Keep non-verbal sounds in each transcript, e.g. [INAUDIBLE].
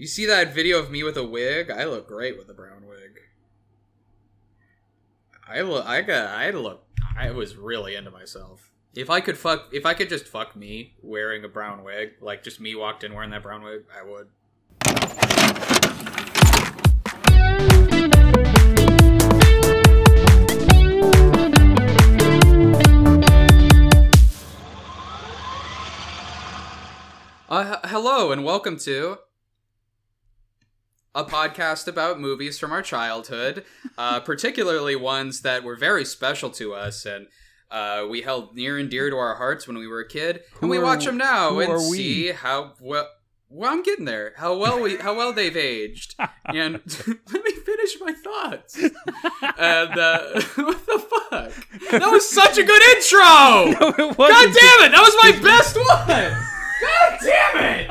You see that video of me with a wig? I look great with a brown wig. I look. I got. I look. I was really into myself. If I could fuck, if I could just fuck me wearing a brown wig, like just me walked in wearing that brown wig, I would. Uh, hello and welcome to a podcast about movies from our childhood, uh, [LAUGHS] particularly ones that were very special to us and uh, we held near and dear to our hearts when we were a kid, Who and we are- watch them now and see how well. Well, I'm getting there. How well we, how well they've aged, and [LAUGHS] [LAUGHS] let me finish my thoughts. And uh, what the fuck? That was such a good intro. it God damn it! That was my best one. God damn it!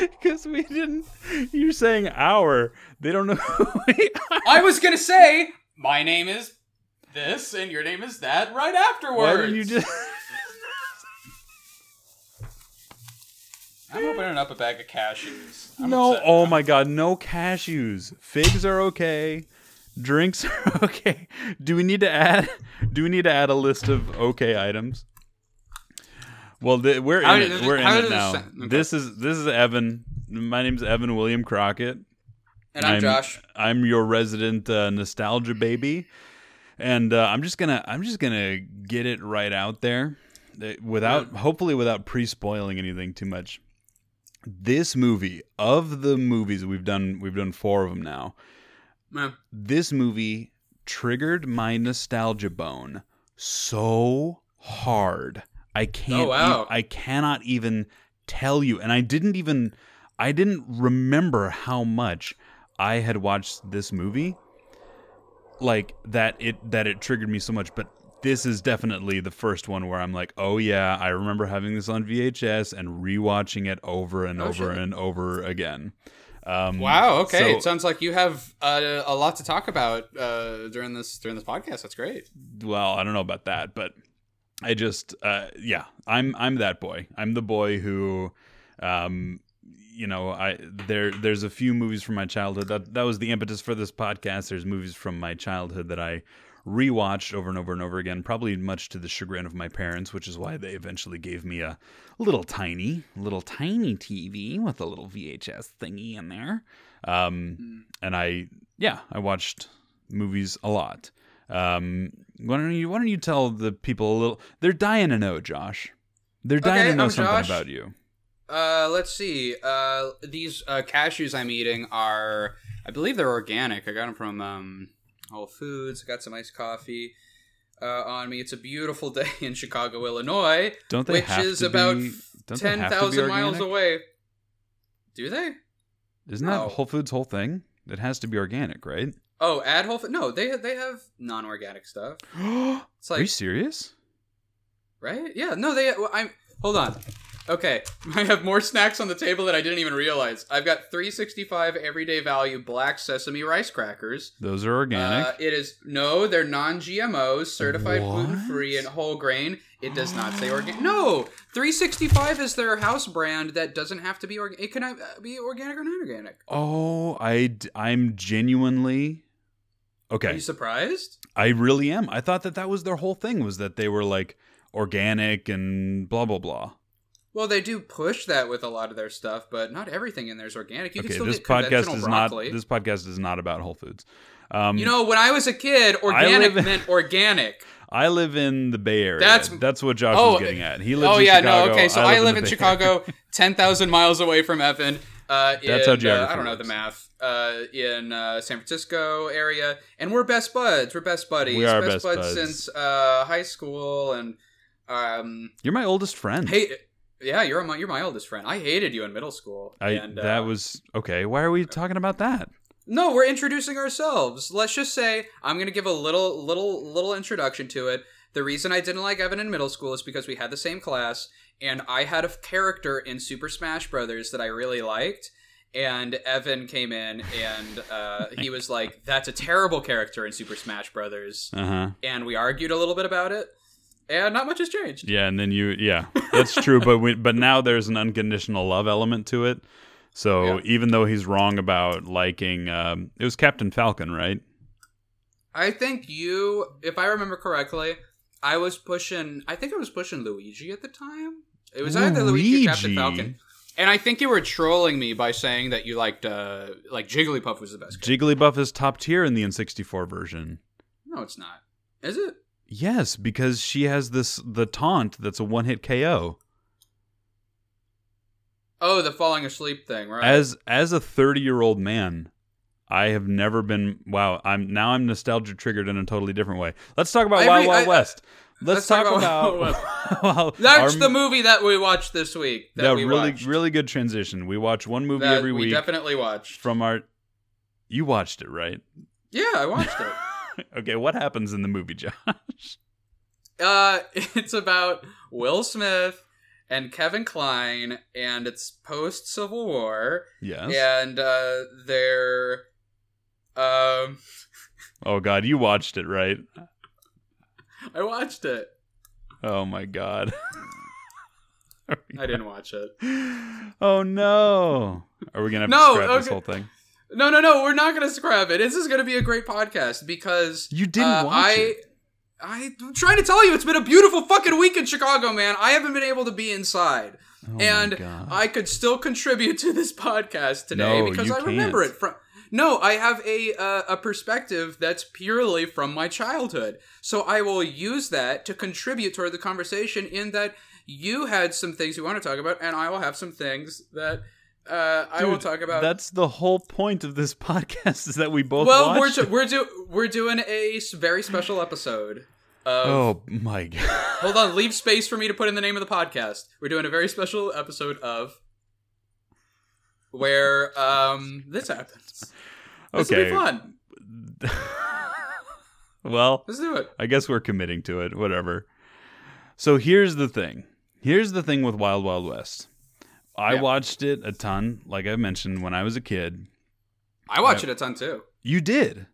[LAUGHS] Because we didn't. You're saying our. They don't know [LAUGHS] who we are. I was gonna say my name is this and your name is that right afterwards. Why you just. [LAUGHS] I'm opening up a bag of cashews. I'm no. upset Oh my god. No cashews. Figs are okay. Drinks are okay. Do we need to add? Do we need to add a list of okay items? Well, th- we're How in it. We're in it now. Okay. This is this is Evan. My name's Evan William Crockett. And I'm, Josh. I'm your resident uh, nostalgia baby, and uh, I'm just gonna I'm just gonna get it right out there, uh, without hopefully without pre spoiling anything too much. This movie of the movies we've done we've done four of them now. Man, This movie triggered my nostalgia bone so hard. I can't. Oh, wow. I cannot even tell you, and I didn't even. I didn't remember how much I had watched this movie. Like that it that it triggered me so much, but this is definitely the first one where I'm like, oh yeah, I remember having this on VHS and rewatching it over and Oh, over shit. and over again. Um, Wow. Okay. so- it sounds like you have uh, a lot to talk about uh, during this during this podcast. That's great. well, I don't know about that, but I just uh yeah, I'm I'm that boy. I'm the boy who um you know, I there there's a few movies from my childhood that that was the impetus for this podcast. There's movies from my childhood that I rewatched over and over and over again, probably much to the chagrin of my parents, which is why they eventually gave me a little tiny, little tiny TV with a little VHS thingy in there. Um and I yeah, I watched movies a lot. Um, why don't you why don't you tell the people a little? They're dying to know, Josh. They're dying Okay, to know I'm something Josh. about you. Uh, let's see. Uh, these uh, cashews I'm eating are, I believe they're organic. I got them from um, Whole Foods. I got some iced coffee uh, on me. It's a beautiful [LAUGHS] day in Chicago, Illinois, Don't they which have is to about be, don't they have to be miles away. Do they? Isn't No. that Whole Foods' whole thing? It has to be organic, right? Oh, at Whole Foods? No, they they have non-organic stuff. [GASPS] Are you serious? right? Yeah. No, they. Well, I'm. Hold on. Okay, [LAUGHS] I have more snacks on the table that I didn't even realize. I've got 365 everyday value black sesame rice crackers. Those are organic. Uh, it is no, they're non-GMOs, certified What? gluten-free and whole grain. It does not say organic. No, 365 is their house brand that doesn't have to be organic. It can uh, be organic or non-organic. oh, I I'm genuinely Are okay. you surprised? I really am. I thought that that was their whole thing was that they were like organic and blah blah blah. Well, they do push that with a lot of their stuff, but not everything in there is organic. You can still this get podcast is broccoli. not this podcast is not about Whole Foods. Um, you know, when I was a kid, organic live- meant organic. I live in the Bay Area. That's- That's what Josh Oh, was getting at. He lives in. Oh in yeah, Chicago. no, okay. So I, live in, the Bay Chicago, ten thousand miles away from Evan. Uh, That's in, how geography uh, I don't know works. the math. Uh, in uh, San Francisco area, and we're best buds. We're best buddies. We are best, best buds, buds. since uh, high school, and um, You're my oldest friend. hey, yeah, you're my you're my oldest friend. I hated you in middle school. I, and, uh, that was okay. Why are we talking about that? No, we're introducing ourselves. Let's just say I'm gonna give a little, little, little introduction to it. The reason I didn't like Evan in middle school is because we had the same class, and I had a character in Super Smash Brothers that I really liked. And Evan came in, and uh, he was like, "That's a terrible character in Super Smash Brothers," Uh huh. and we argued a little bit about it. and not much has changed. Yeah, and then you, yeah, that's true. but we, but now there's an unconditional love element to it. So Yeah. even though he's wrong about liking, um, it was Captain Falcon, right? I think you, if I remember correctly, I was pushing. I think I was pushing Luigi at the time. It was either Luigi or Captain Falcon. And I think you were trolling me by saying that you liked, uh, like Jigglypuff was the best. character. Jigglypuff is top tier in the N64 version. no, it's not. Is it? Yes, because she has this the taunt that's a one hit KO. Oh, the falling asleep thing, right? As as a 30 year old man, I have never been. Wow, I'm now I'm nostalgia triggered in a totally different way. Let's talk about Wild Wild I- West. Let's Let's, talk talk, about about. [LAUGHS] Well, That's our- the movie that we watched this week. That, that we really watched. really good transition. We watch one movie That every we week definitely watched. from our. You watched it, right? Yeah, I watched it. [LAUGHS] okay, what happens in the movie, Josh? Uh, [LAUGHS] it's about Will Smith and Kevin Kline, and it's post Civil War, Yes. and uh, they're um, Oh God, you watched it, right? [LAUGHS] I watched it. Oh my God. [LAUGHS] I didn't watch it. [LAUGHS] Oh no. Are we gonna have No, to scrap this whole thing? No, no, no. We're not gonna scrap it. This is gonna be a great podcast because You didn't uh, watch I, it. I'm trying to tell you, it's been a beautiful fucking week in Chicago, man. I haven't been able to be inside. Oh and I could still contribute to this podcast today No, because I remember can't. it from. No, I have a uh, a perspective that's purely from my childhood, so I will use that to contribute toward the conversation. In that you had some things you want to talk about, and I will have some things that uh, I will talk about. That's the whole point of this [LAUGHS] podcast is that we both well, we're do- we're do- we're doing a very special episode. Of, Oh my [LAUGHS] god. Hold on, leave space for me to put in the name of the podcast. We're doing a very special episode of where um this happens. This will Okay. be fun. [LAUGHS] well, Let's do it. I guess we're committing to it. Whatever. So here's the thing. Here's the thing with Wild Wild West. I Yeah. watched it a ton, like I mentioned, when I was a kid. I watch it a ton too. You did.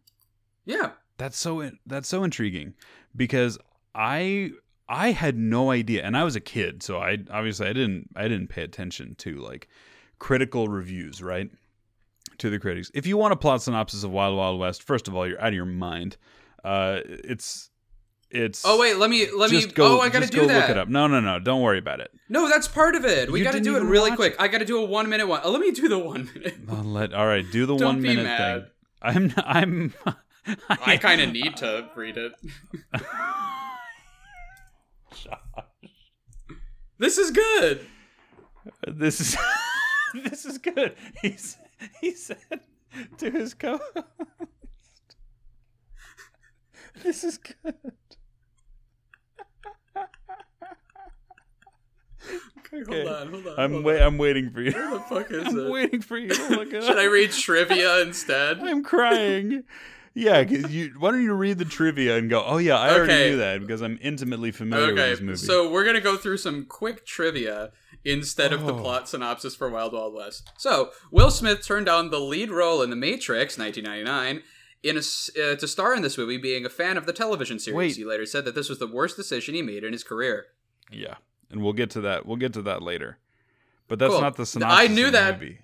Yeah. That's so that's so intriguing because I I had no idea, and I was a kid, so I obviously I didn't I didn't pay attention to like critical reviews, right? To the critics. If you want a plot synopsis of Wild Wild West, first of all, you're out of your mind. Uh, it's it's. Oh wait, let me let me. go, oh, I gotta do go that. Look it up. No, no, no. Don't worry about it. No, that's part of it. We You gotta do it really quick. it. I gotta do a one minute one. Oh, let me do the one [LAUGHS] minute. Let. All right, do the one minute mad. thing. I'm. I'm. [LAUGHS] I kind of need to read it. [LAUGHS] This is good. This is [LAUGHS] this is good. He's he said to his co host, [LAUGHS] This is good. Okay, hold on, hold on. I'm hold wait on. I'm waiting for you. Where the fuck is it? [LAUGHS] I'm it? waiting for you oh it Should. I read trivia instead? I'm crying. Yeah, 'cause you. Why don't you read the trivia and go? Oh yeah, I already Okay. knew that because I'm intimately familiar with this Okay, movie. so we're gonna go through some quick trivia instead of the Oh. plot synopsis for Wild Wild West. So Will Smith turned down the lead role in The Matrix, 1999, in a s uh, to star in this movie, being a fan of the television series. Wait. He later said that this was the worst decision he made in his career. yeah, and we'll get to that. We'll get to that later. But that's Cool. not the synopsis. I knew of the that. movie.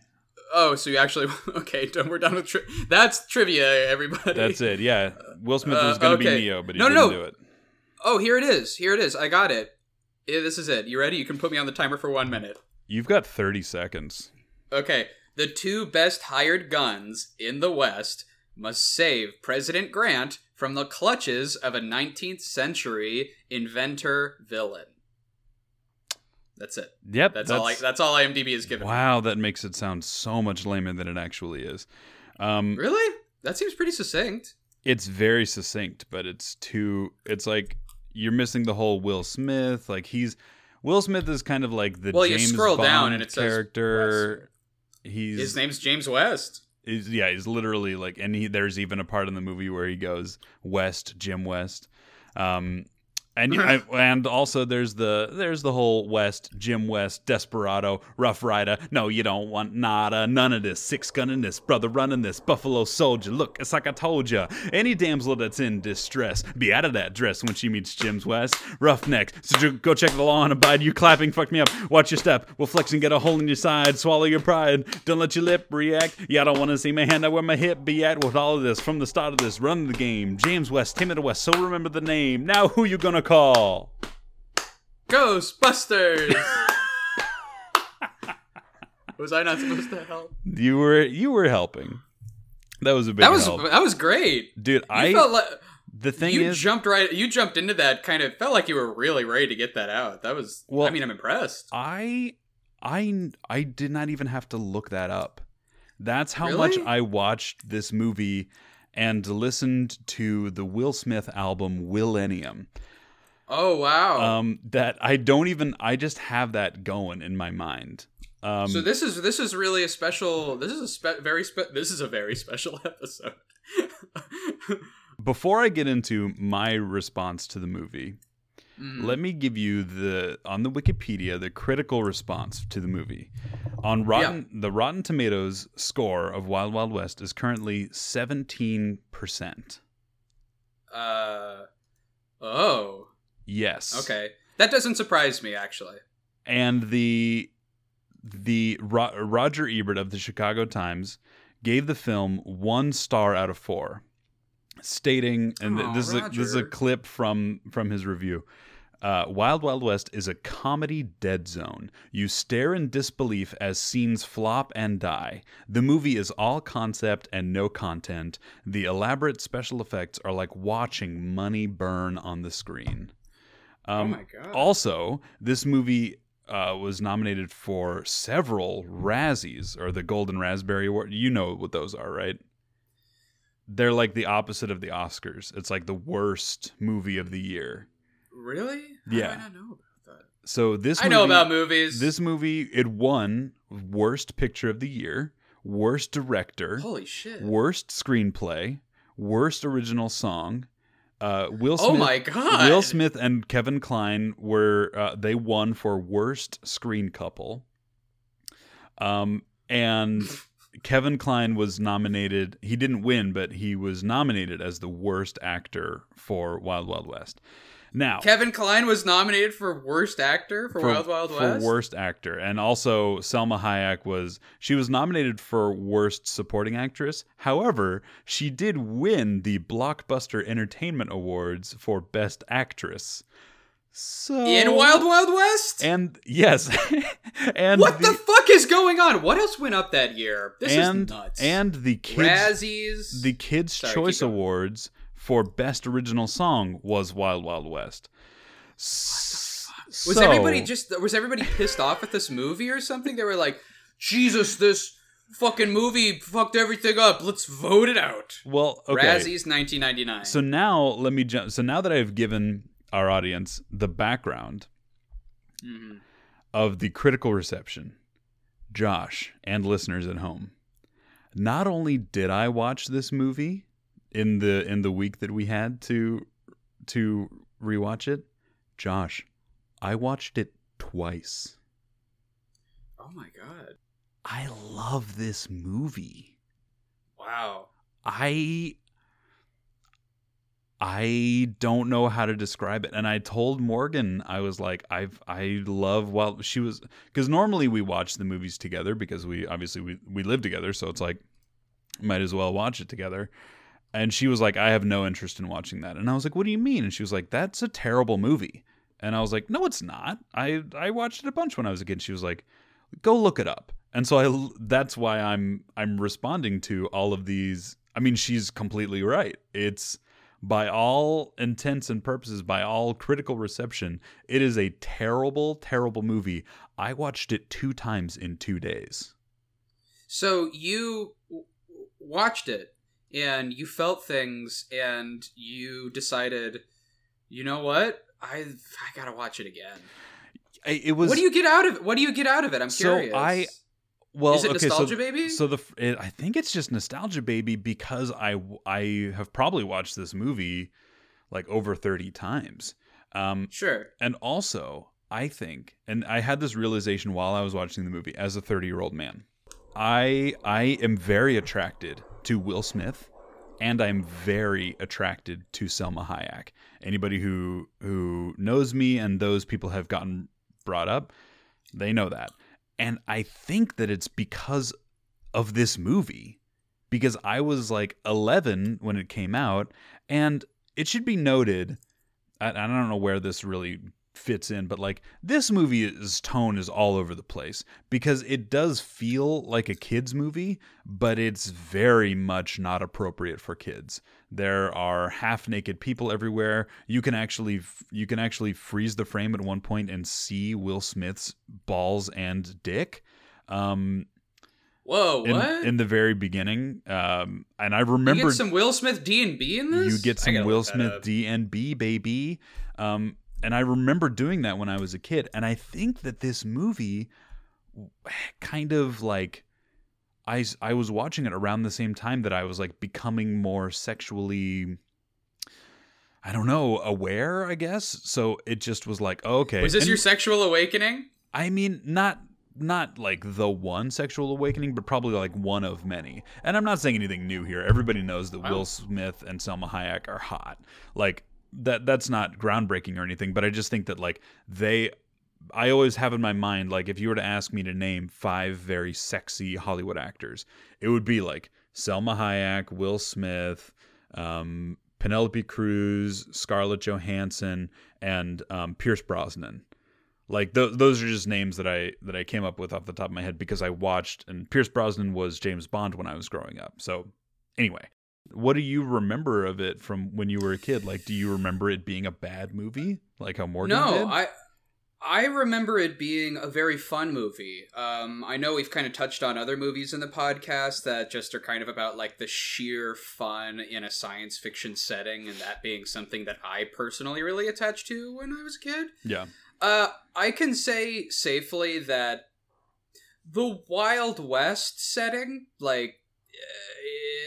Oh, so you actually [LAUGHS] okay? Done. We're done with tri- that's trivia, everybody. That's it. Yeah, Will Smith Uh, was going to okay. be Neo, but he No, didn't no. do it. Oh, here it is. Here it is. I got it. Yeah, this is it. You ready? You can put me on the timer for one minute. You've got 30 seconds. Okay, the two best hired guns in the West must save President Grant from the clutches of a 19th century inventor villain. That's it. Yep. That's, all. I, that's all IMDb is giving. wow, that makes it sound so much lamer than it actually is. Um, Really? That seems pretty succinct. it's very succinct, but it's too. It's like you're missing the whole Will Smith. Like he's Will Smith is kind of like the Well, you James scroll Bond down and it says character. He's His name's James West. He's, yeah, he's literally like, and he, there's even a part in the movie where he goes West, Jim West. Um, And uh-huh. I, and also there's the there's the whole West Jim West Desperado Rough Rider. No, you don't want nada, none of this. Six gunning this, brother running this, Buffalo Soldier. Look, it's like I told ya. Any damsel that's in distress, be out of that dress when she meets Jim's West. Roughneck, so go check the law and abide. You clapping, fuck me up. Watch your step. We'll flex and get a hole in your side. Swallow your pride. Don't let your lip react. Yeah, I don't want to see my hand out where my hip be at. With all of this, from the start of this, run the game. James West, Tim of the West. So remember the name. Now who you gonna call? Ghostbusters. [LAUGHS] was I not supposed to help? You were you were helping. That was a big That was help. that was great. dude. You I felt like the thing you is, jumped right. You jumped into that kind of felt like you were really ready to get that out. That was. Well- I mean, I'm impressed. I I I did not even have to look that up. That's how Really? much I watched this movie and listened to the Will Smith album Millennium. Oh wow. Um, that I don't even. I just have that going in my mind. Um, so this is this is really a special. This is a spe- very spe- This is a very special [LAUGHS] episode. before I get into my response to the movie, Mm. let me give you the on the Wikipedia the critical response to the movie. On Rotten, the Rotten Tomatoes score of Wild Wild West is currently seventeen percent. Uh. Oh. Yes. Okay. That doesn't surprise me actually. And the the Ro- Roger Ebert of the Chicago Times gave the film one star out of four, stating, and this is a, this is a clip from from his review. Uh, Wild Wild West is a comedy dead zone. You stare in disbelief as scenes flop and die. The movie is all concept and no content. The elaborate special effects are like watching money burn on the screen. Um, oh my god. also, this movie uh, was nominated for several Razzies or the Golden Raspberry Award. You know what those are, right? They're like the opposite of the Oscars. It's like the worst movie of the year. really? Yeah. How do I know about that? So this I know about movies. this movie. It won worst picture of the year, worst director, Holy shit. worst screenplay, worst original song. Uh, Will Smith, Oh my god. Will Smith and Kevin Kline were uh, they won for worst screen couple. Um, and [LAUGHS] Kevin Kline was nominated. He didn't win, but he was nominated as the worst actor for Wild Wild West. Now, Kevin Kline was nominated for worst actor for, Wild Wild West. for worst actor, and also Salma Hayek was she was nominated for worst supporting actress. However, she did win the Blockbuster Entertainment Awards for best actress. So in Wild Wild West. and yes, [LAUGHS] and what the, fuck is going on? What else went up that year? This and is nuts. and the kids Razzies. the Kids Sorry, Choice. Awards for best original song was Wild Wild West. Was everybody just was everybody pissed off at this movie or something? They were like, Jesus, this fucking movie fucked everything up. Let's vote it out. well okay? Razzies 1999. So now let me jump. So now that I've given our audience the background Mhm. of the critical reception, Josh and listeners at home, not only did I watch this movie in the in the week that we had to to rewatch it, Josh, I watched it twice. Oh my god. I love this movie. Wow. I I don't know how to describe it. And I told Morgan I was like I've I love well she was cuz normally we watch the movies together because we obviously we we live together so it's like might as well watch it together. And she was like I have no interest in watching that. And I was like what do you mean? And she was like that's a terrible movie. And I was like no it's not. I I watched it a bunch when I was a kid. She was like go look it up. And so I that's why I'm I'm responding to all of these. I mean, she's completely right. It's by all intents and purposes, by all critical reception, it is a terrible, terrible movie. I watched it two times in two days. So you watched it and you felt things and you decided, you know what? I I gotta watch it again. It was what do you get out of it? What do you get out of it? I'm So curious. I- well. Is it okay, nostalgia so, baby? So the it, I think it's just nostalgia baby because I I have probably watched this movie like over thirty times. Um, Sure. and also, I think, and I had this realization while I was watching the movie as a 30 year old man. I I am very attracted to Will Smith, and I'm very attracted to Salma Hayek. Anybody who who knows me and those people have gotten brought up, they know that. And I think that it's because of this movie, because I was like 11 when it came out, and it should be noted. I, I don't know where this really fits in, but like this movie's tone is all over the place because it does feel like a kids movie, but it's very much not appropriate for kids. There are half-naked people everywhere. You can actually you can actually freeze the frame at one point and see Will Smith's balls and dick. Um, Whoa, in, what? in the very beginning, um, and I remember some Will Smith D and B in this. you get some Will Smith. D and B baby. Um, and I remember doing that when I was a kid, and I think that this movie kind of like I I was watching it around the same time that I was like becoming more sexually I don't know, aware, I guess. So it just was like, oh, okay. Was this And- your sexual awakening? I mean, not not like the one sexual awakening, but probably like one of many. And I'm not saying anything new here. Everybody knows that Wow. Will Smith and Salma Hayek are hot. Like that that's not groundbreaking or anything, but I just think that like they I always have in my mind like if you were to ask me to name five very sexy Hollywood actors, it would be like Salma Hayek, Will Smith, um, Penelope Cruz, Scarlett Johansson, and um, Pierce Brosnan. Like th- those are just names that I that I came up with off the top of my head because I watched and Pierce Brosnan was James Bond when I was growing up. So anyway, what do you remember of it from when you were a kid? Like, do you remember it being a bad movie, like how Morgan did? no, did? I I remember it being a very fun movie. Um, I know we've kind of touched on other movies in the podcast that just are kind of about like the sheer fun in a science fiction setting, and that being something that I personally really attached to when I was a kid. yeah, Uh, I can say safely that the Wild West setting, like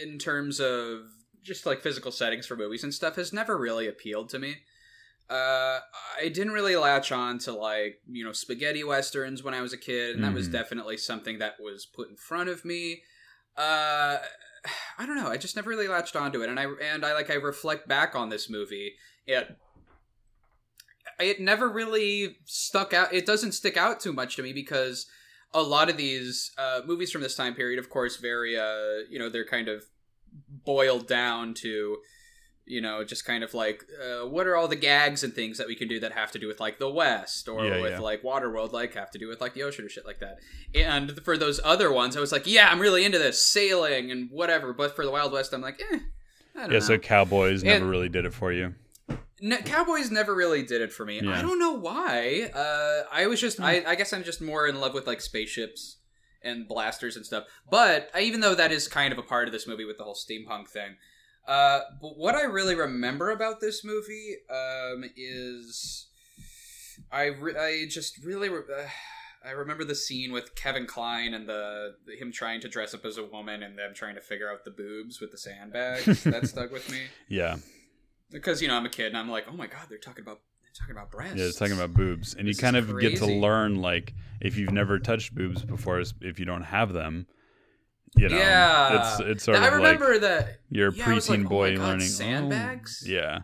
in terms of just like physical settings for movies and stuff, has never really appealed to me. Uh, I didn't really latch on to like you know spaghetti westerns when I was a kid, and that was Mhm. definitely something that was put in front of me. Uh, [SIGHS] I don't know. I just never really latched onto it, and I and I like I reflect back on this movie. It it never really stuck out. It doesn't stick out too much to me because a lot of these uh, movies from this time period, of course, very uh, you know they're kind of boiled down to you know just kind of like uh, what are all the gags and things that we can do that have to do with like the West or Yeah, with yeah. like Waterworld, like have to do with like the ocean or shit like that. And for those other ones, I was like, yeah, I'm really into this sailing and whatever. But for the Wild West, I'm like, eh. I don't yeah. know. So Cowboys never really did it for you. Ne- Cowboys never really did it for me. Yeah. I don't know why. Uh, I was just, I, I guess I'm just more in love with like spaceships and blasters and stuff. But uh, even though that is kind of a part of this movie with the whole steampunk thing, uh, but what I really remember about this movie um, is I, re- I just really. Re- uh, I remember the scene with Kevin Kline and the him trying to dress up as a woman and them trying to figure out the boobs with the sandbags. that [LAUGHS] stuck with me Yeah, because you know I'm a kid and I'm like, oh my god, they're talking about talking about breasts. yeah. It's talking about boobs, and This you kind of get to learn like if you've never touched boobs before, if you don't have them. You know, Yeah. it's it's sort I of remember like that you're a yeah, preteen like, oh boy God, learning sandbags? Oh, yeah.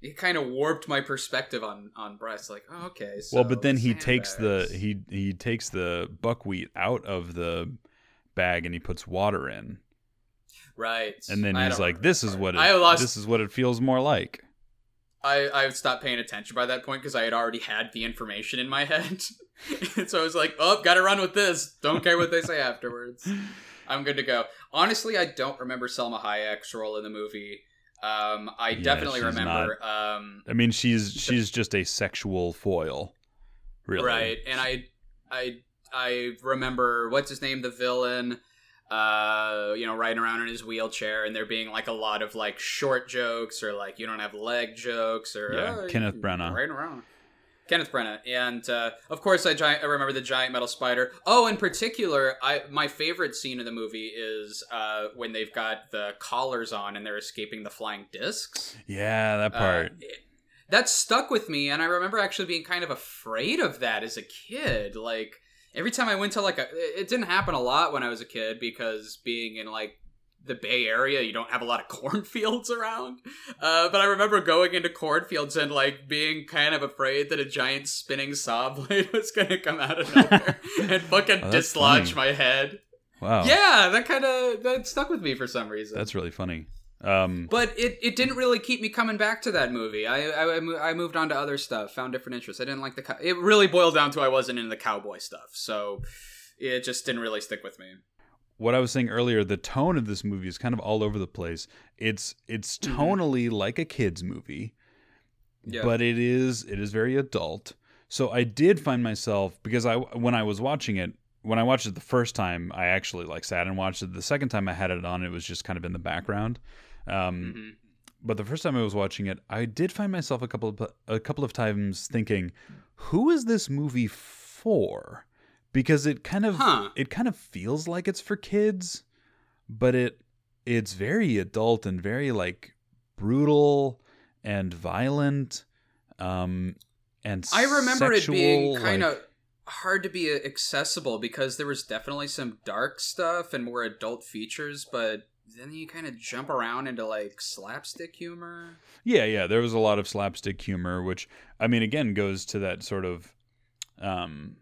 it kind of warped my perspective on on breasts. Like, oh, okay, so well, but then he takes the he he takes the buckwheat out of the bag and he puts water in, right, and then I he's like, remember "This is what it, I lost. this is what it feels more like." I I stopped paying attention by that point because I had already had the information in my [LAUGHS] head, and so I was like, oh, gotta run with this. Don't care what they say afterwards. I'm good to go. Honestly, I don't remember Salma Hayek's role in the movie. Um, I Yeah, definitely remember. Um, I mean, she's she's just a sexual foil, really. Right, and I, I, I remember what's his name, the villain. Uh, you know, riding around in his wheelchair, and there being like a lot of like short jokes or like you don't have leg jokes or Yeah, "Oh, Kenneth Branagh. riding around. Kenneth Branagh, and uh, of course, I, giant, I remember the giant metal spider. Oh, in particular, I my favorite scene of the movie is uh, when they've got the collars on and they're escaping the flying discs. Yeah, that Uh, part. that stuck with me, and I remember actually being kind of afraid of that as a kid. Like every time I went to like a, it didn't happen a lot when I was a kid because being in like the Bay Area, you don't have a lot of [LAUGHS] cornfields around. Uh, but I remember going into cornfields and like being kind of afraid that a giant spinning saw [LAUGHS] blade was going to come out of nowhere [LAUGHS] and fucking Oh, dislodge funny. my head. Wow. Yeah, that kind of that stuck with me for some reason. That's really funny. Um, but it, it didn't really keep me coming back to that movie. I, I I moved on to other stuff, found different interests. I didn't like the. cow- It really boiled down to I wasn't into the cowboy stuff, so it just didn't really stick with me. what I was saying earlier, the tone of this movie is kind of all over the place. It's it's Mhm. tonally like a kids movie, Yeah, but it is it is very adult. So I did find myself because I when I was watching it, when I watched it the first time, I actually like sat and watched it. The second time I had it on, it was just kind of in the background. Um, Mhm. But the first time I was watching it, I did find myself a couple of a couple of times thinking, "Who is this movie for?" Because it kind of Huh. it kind of feels like it's for kids, but it it's very adult and very like brutal and violent. Um, and I remember it being sexual, kind like- of hard to be accessible because there was definitely some dark stuff and more adult features, but then you kind of jump around into like slapstick humor. Yeah, yeah, there was a lot of slapstick humor, which I mean, again, goes to that sort of um,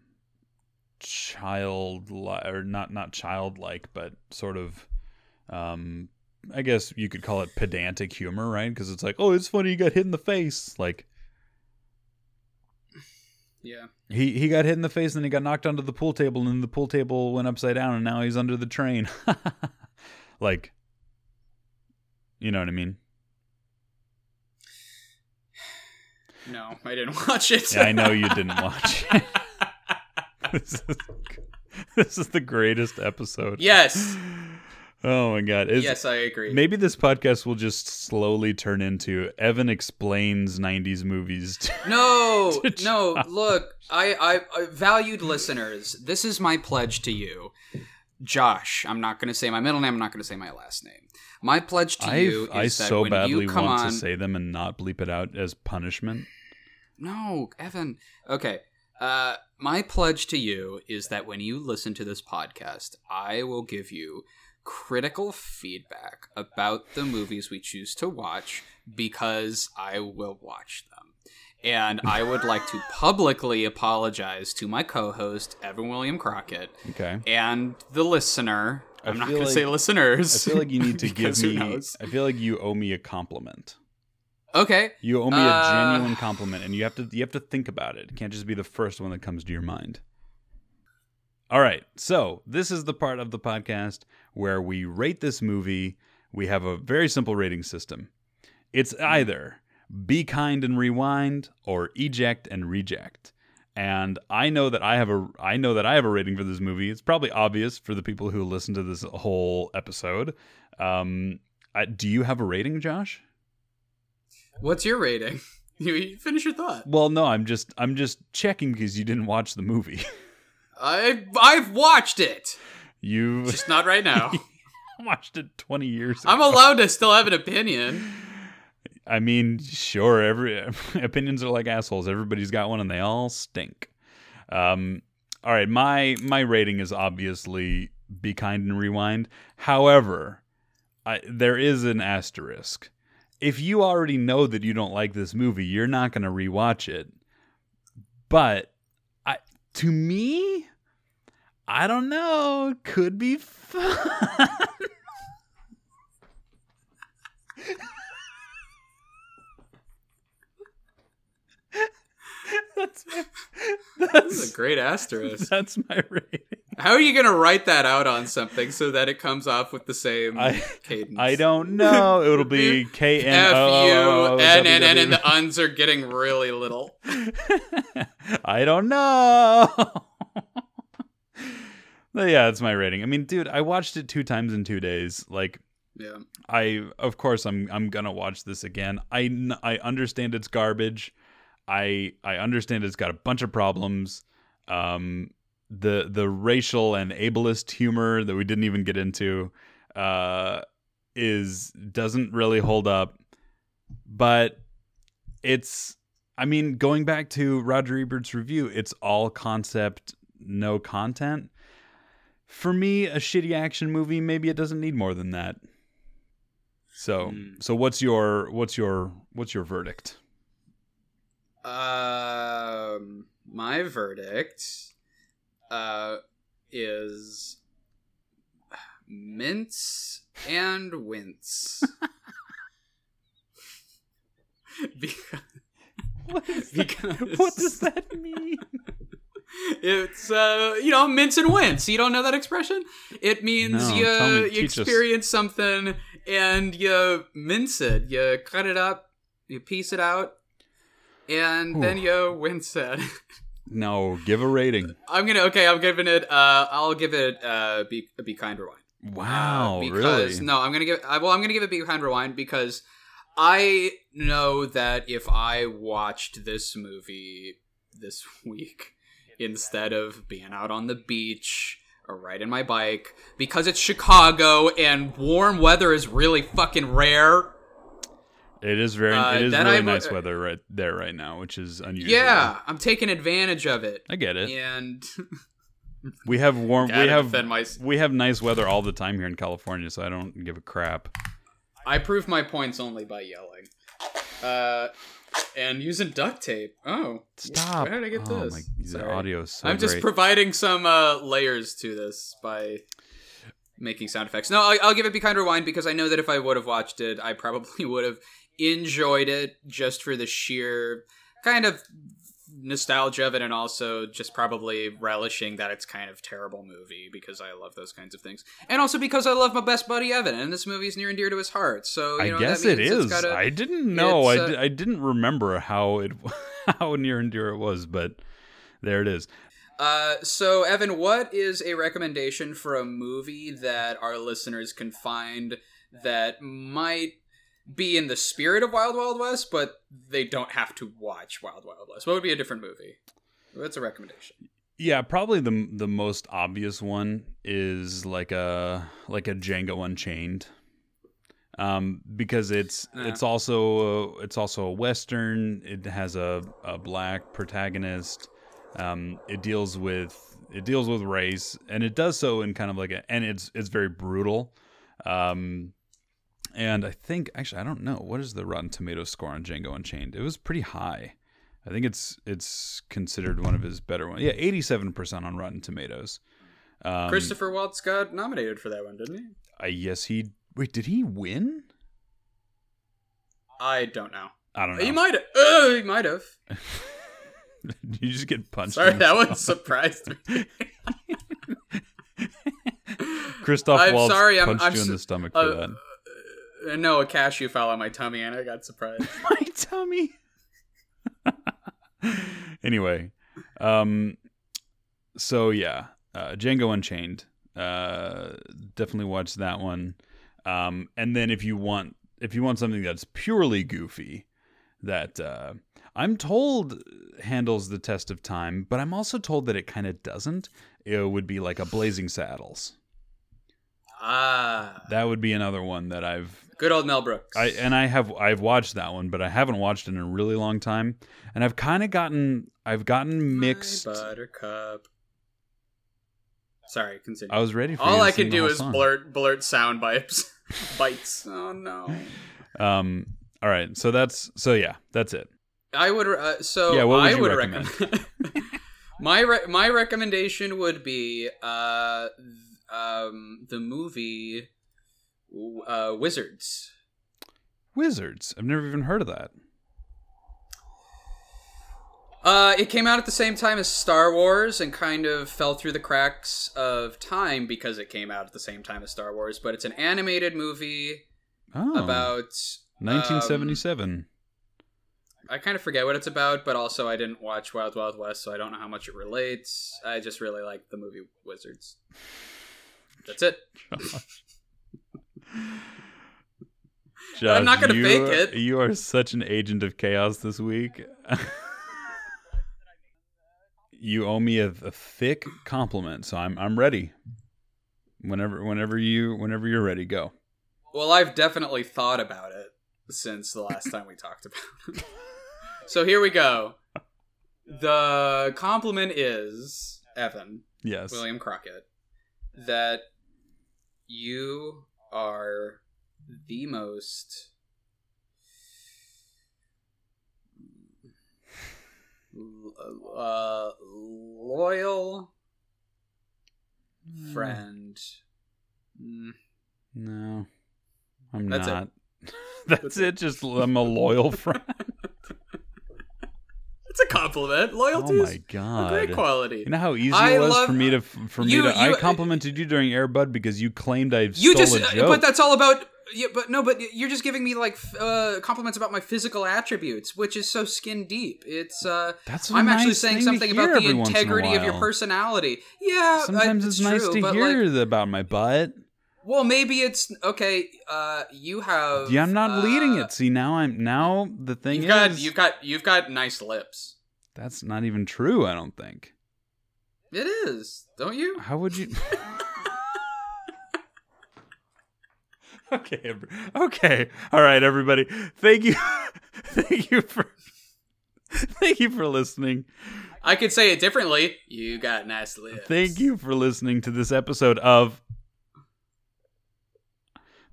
child or not not childlike, but sort of um, I guess you could call it pedantic humor, right? Because it's like, oh, it's funny you got hit in the face, like. Yeah. He he got hit in the face and he got knocked onto the pool table and the pool table went upside down and now he's under the train. [LAUGHS] like you know what I mean? No, I didn't [LAUGHS] watch it. Yeah, I know you didn't [LAUGHS] watch it. this, is, this is the greatest episode. yes. Oh my god. Is, yes, I agree. Maybe this podcast will just slowly turn into Evan explains 90s movies. [LAUGHS] to- No, to no. Look, I, I, I, valued listeners. This is my pledge to you, Josh. I'm not going to say my middle name. I'm not going to say my last name. My pledge to you I is that so when badly you come want on, to say them and not bleep it out as punishment. no, Evan. Okay. Uh, my pledge to you is that when you listen to this podcast, I will give you critical feedback about the movies we choose to watch because I will watch them. And I would like to [LAUGHS] publicly apologize to my co host, Evan William Crockett, Okay. and the listener. I I'm not going to say listeners. I feel like you need to [LAUGHS] give me? I feel like you owe me a compliment. Okay. You owe me Uh, a genuine compliment, and you have to you have to think about it. It can't just be the first one that comes to your mind. All right, so this is the part of the podcast where we rate this movie. We have a very simple rating system. It's either be kind and rewind or eject and reject. And I know that I have a I know that I have a rating for this movie. It's probably obvious for the people who listen to this whole episode. Um, I, do you have a rating, Josh? What's your rating? [LAUGHS] You, you finish your thought. Well, no, I'm just I'm just checking because you didn't watch the movie. [LAUGHS] I I've watched it, you just not right now. I [LAUGHS] watched it 20 years ago. I'm allowed to still have an opinion. I mean, sure, every [LAUGHS] opinions are like assholes. Everybody's got one and they all stink. Um all right, my my rating is obviously be kind and rewind. However, I, there is an asterisk. If you already know that you don't like this movie, you're not going to rewatch it. But I to me, I don't know, could be fun. [LAUGHS] that's my, This that's, a great asterisk. that's my rating. How are you gonna write that out on something so that it comes off with the same I- cadence? I don't know. It'll be [LAUGHS] K N F O U N N N, and the uns are getting really little. [LAUGHS] I don't know. Yeah, that's my rating. I mean, dude, I watched it two times in two days. Like, Yeah. I of course I'm I'm gonna watch this again. I I understand it's garbage. I I understand it's got a bunch of problems. Um, the the racial and ableist humor that we didn't even get into uh, is doesn't really hold up. But it's I mean, going back to Roger Ebert's review, it's all concept, no content. For me, a shitty action movie, maybe it doesn't need more than that. So, Hmm. so what's your what's your what's your verdict? Um, my verdict uh, is mince and wince. [LAUGHS] because, [LAUGHS] What, because [LAUGHS] what does that mean? It's uh you know mince and wince you don't know that expression it means No, you, me, you teach us. experience something and you mince it you cut it up you piece it out and then you wince it [LAUGHS] No, give a rating. i'm gonna okay i'm giving it uh i'll give it uh be, be kind rewind Wow, Uh, because really? no, I'm gonna give. I, well, I'm gonna give it Be Kind Rewind because I know that if I watched this movie this [LAUGHS] week instead of being out on the beach or riding my bike, because it's Chicago and warm weather is really fucking rare. It is very. Uh, it is really I nice weather right there right now, which is unusual. Yeah, I'm taking advantage of it, I get it. and [LAUGHS] We have warm. We have my- we have nice weather all the time here in California, so I don't give a crap. I prove my points only by yelling. Uh, and using duct tape. Oh, Stop! Where did I get oh, this? My, the audio so I'm just great. providing some uh, layers to this by making sound effects. No, I, I'll give it Be Kind Rewind because I know that if I would have watched it, I probably [LAUGHS] would have enjoyed it just for the sheer kind of nostalgia of it and also just probably relishing that it's kind of terrible movie because I love those kinds of things. And also because I love my best buddy Evan and this movie is near and dear to his heart. So, you I know, guess means it's gotta- I didn't know. I, uh, I didn't remember how it [LAUGHS] how near and dear it was, but there it is. Uh, so Evan, what is a recommendation for a movie that our listeners can find that might be in the spirit of Wild Wild West, but they don't have to watch Wild Wild West? What would be a different movie? What's a recommendation? Yeah, probably the the most obvious one is like a like a Django Unchained, um, because it's Yeah. it's also a, it's also a western. It has a, a black protagonist. Um, it deals with it deals with race, and it does so in kind of like a and it's it's very brutal. Um, and I think actually I don't know what is the Rotten Tomatoes score on Django Unchained. It was pretty high. I think it's it's considered one of his better ones. Yeah, eighty seven percent on Rotten Tomatoes. Um, Christopher Waltz got nominated for that one, didn't he? I yes he wait did he win? I don't know. I don't know. He might have. Uh, he might have. [LAUGHS] You just get punched? Sorry, that one surprised me. [LAUGHS] Christoph I'm Waltz sorry, I'm- punched I'm you in the stomach for Uh, that. Uh, no, a cashew fell on my tummy and I got surprised. [LAUGHS] My tummy. [LAUGHS] anyway, um, so yeah, uh, Django Unchained. Uh, definitely watch that one. Um, and then if you want, if you want something that's purely goofy, that uh, I'm told handles the test of time, but I'm also told that it kind of doesn't. It would be like a Blazing Saddles. Ah, That would be another one that I've good old Mel Brooks. I and I have I've watched that one, but I haven't watched it in a really long time, and I've kind of gotten I've gotten mixed. My buttercup. Sorry, continue. I was ready for All I can do is song. blurt blurt sound bites. [LAUGHS] bites. Oh no. Um. All right. So that's so yeah. That's it. I would. Uh, so Yeah, what would I you would recommend? recommend. [LAUGHS] [LAUGHS] my re- my recommendation would be uh, um, the movie uh, Wizards. Wizards. I've never even heard of that. Uh, it came out at the same time as Star Wars and kind of fell through the cracks of time because it came out at the same time as Star Wars. But it's an animated movie Oh, about 1977. I kind of forget what it's about, but also I didn't watch Wild Wild West, so I don't know how much it relates. I just really like the movie Wizards. That's it. [LAUGHS] [LAUGHS] Josh, I'm not gonna you fake it. You are such an agent of chaos this week. [LAUGHS] you owe me a, a thick compliment, so I'm I'm ready. Whenever whenever you whenever you're ready, go. Well, I've definitely thought about it since the last time we talked about it. [LAUGHS] So here we go. The compliment is Evan Yes. William Crockett that you are the most uh, loyal friend. Mm, No, I'm That's it. not. [LAUGHS] That's it. Just I'm a loyal friend. [LAUGHS] It's compliment. oh Loyalty my god. great quality. You know how easy I it was love- for me to for you- me to. you- I complimented you during Air Bud because you claimed I You stole just, a joke. but that's all about. Yeah, but no, but you're just giving me like uh, compliments about my physical attributes, which is so skin deep. It's uh, That's I'm actually saying something about the once in integrity of your personality. Yeah, uh, Sometimes it's, nice true, to but, hear Like, about my butt. well, maybe it's okay. Uh, you have. Yeah, I'm not leading uh, it. See now I'm now the thing You've got, is you've got, you've got nice lips. That's not even true. I don't think. It is, don't you? How would you? [LAUGHS] okay, okay, all right, everybody. Thank you, [LAUGHS] thank you for, thank you for listening. I could say it differently. You got nice lips. Thank you for listening to this episode of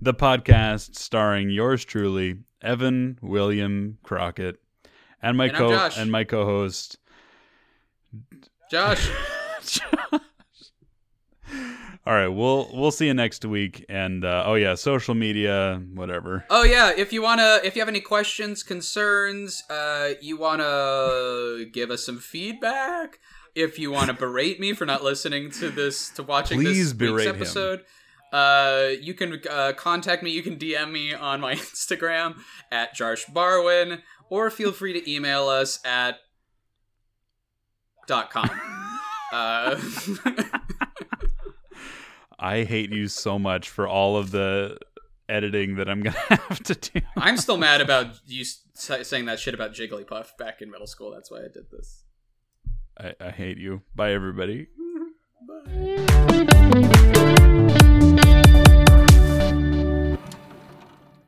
the podcast starring yours truly, Evan William Crockett, and my And co Josh. and my co-host. [LAUGHS] Josh. All right, we'll we'll see you next week, and uh, oh yeah, social media, whatever. Oh yeah, if you wanna, if you have any questions, concerns, uh, you wanna give us some feedback. If you wanna berate me for not listening to this, to watching Please this week's him. episode, uh, you can uh, contact me. You can DM me on my [LAUGHS] Instagram at Jarsh Barwin, or feel free to email us at dot com. [LAUGHS] uh, I hate you so much for all of the editing that I'm gonna [LAUGHS] have to do. I'm still mad about you saying that shit about Jigglypuff back in middle school. That's why I did this. I, I hate you. Bye, everybody. Bye.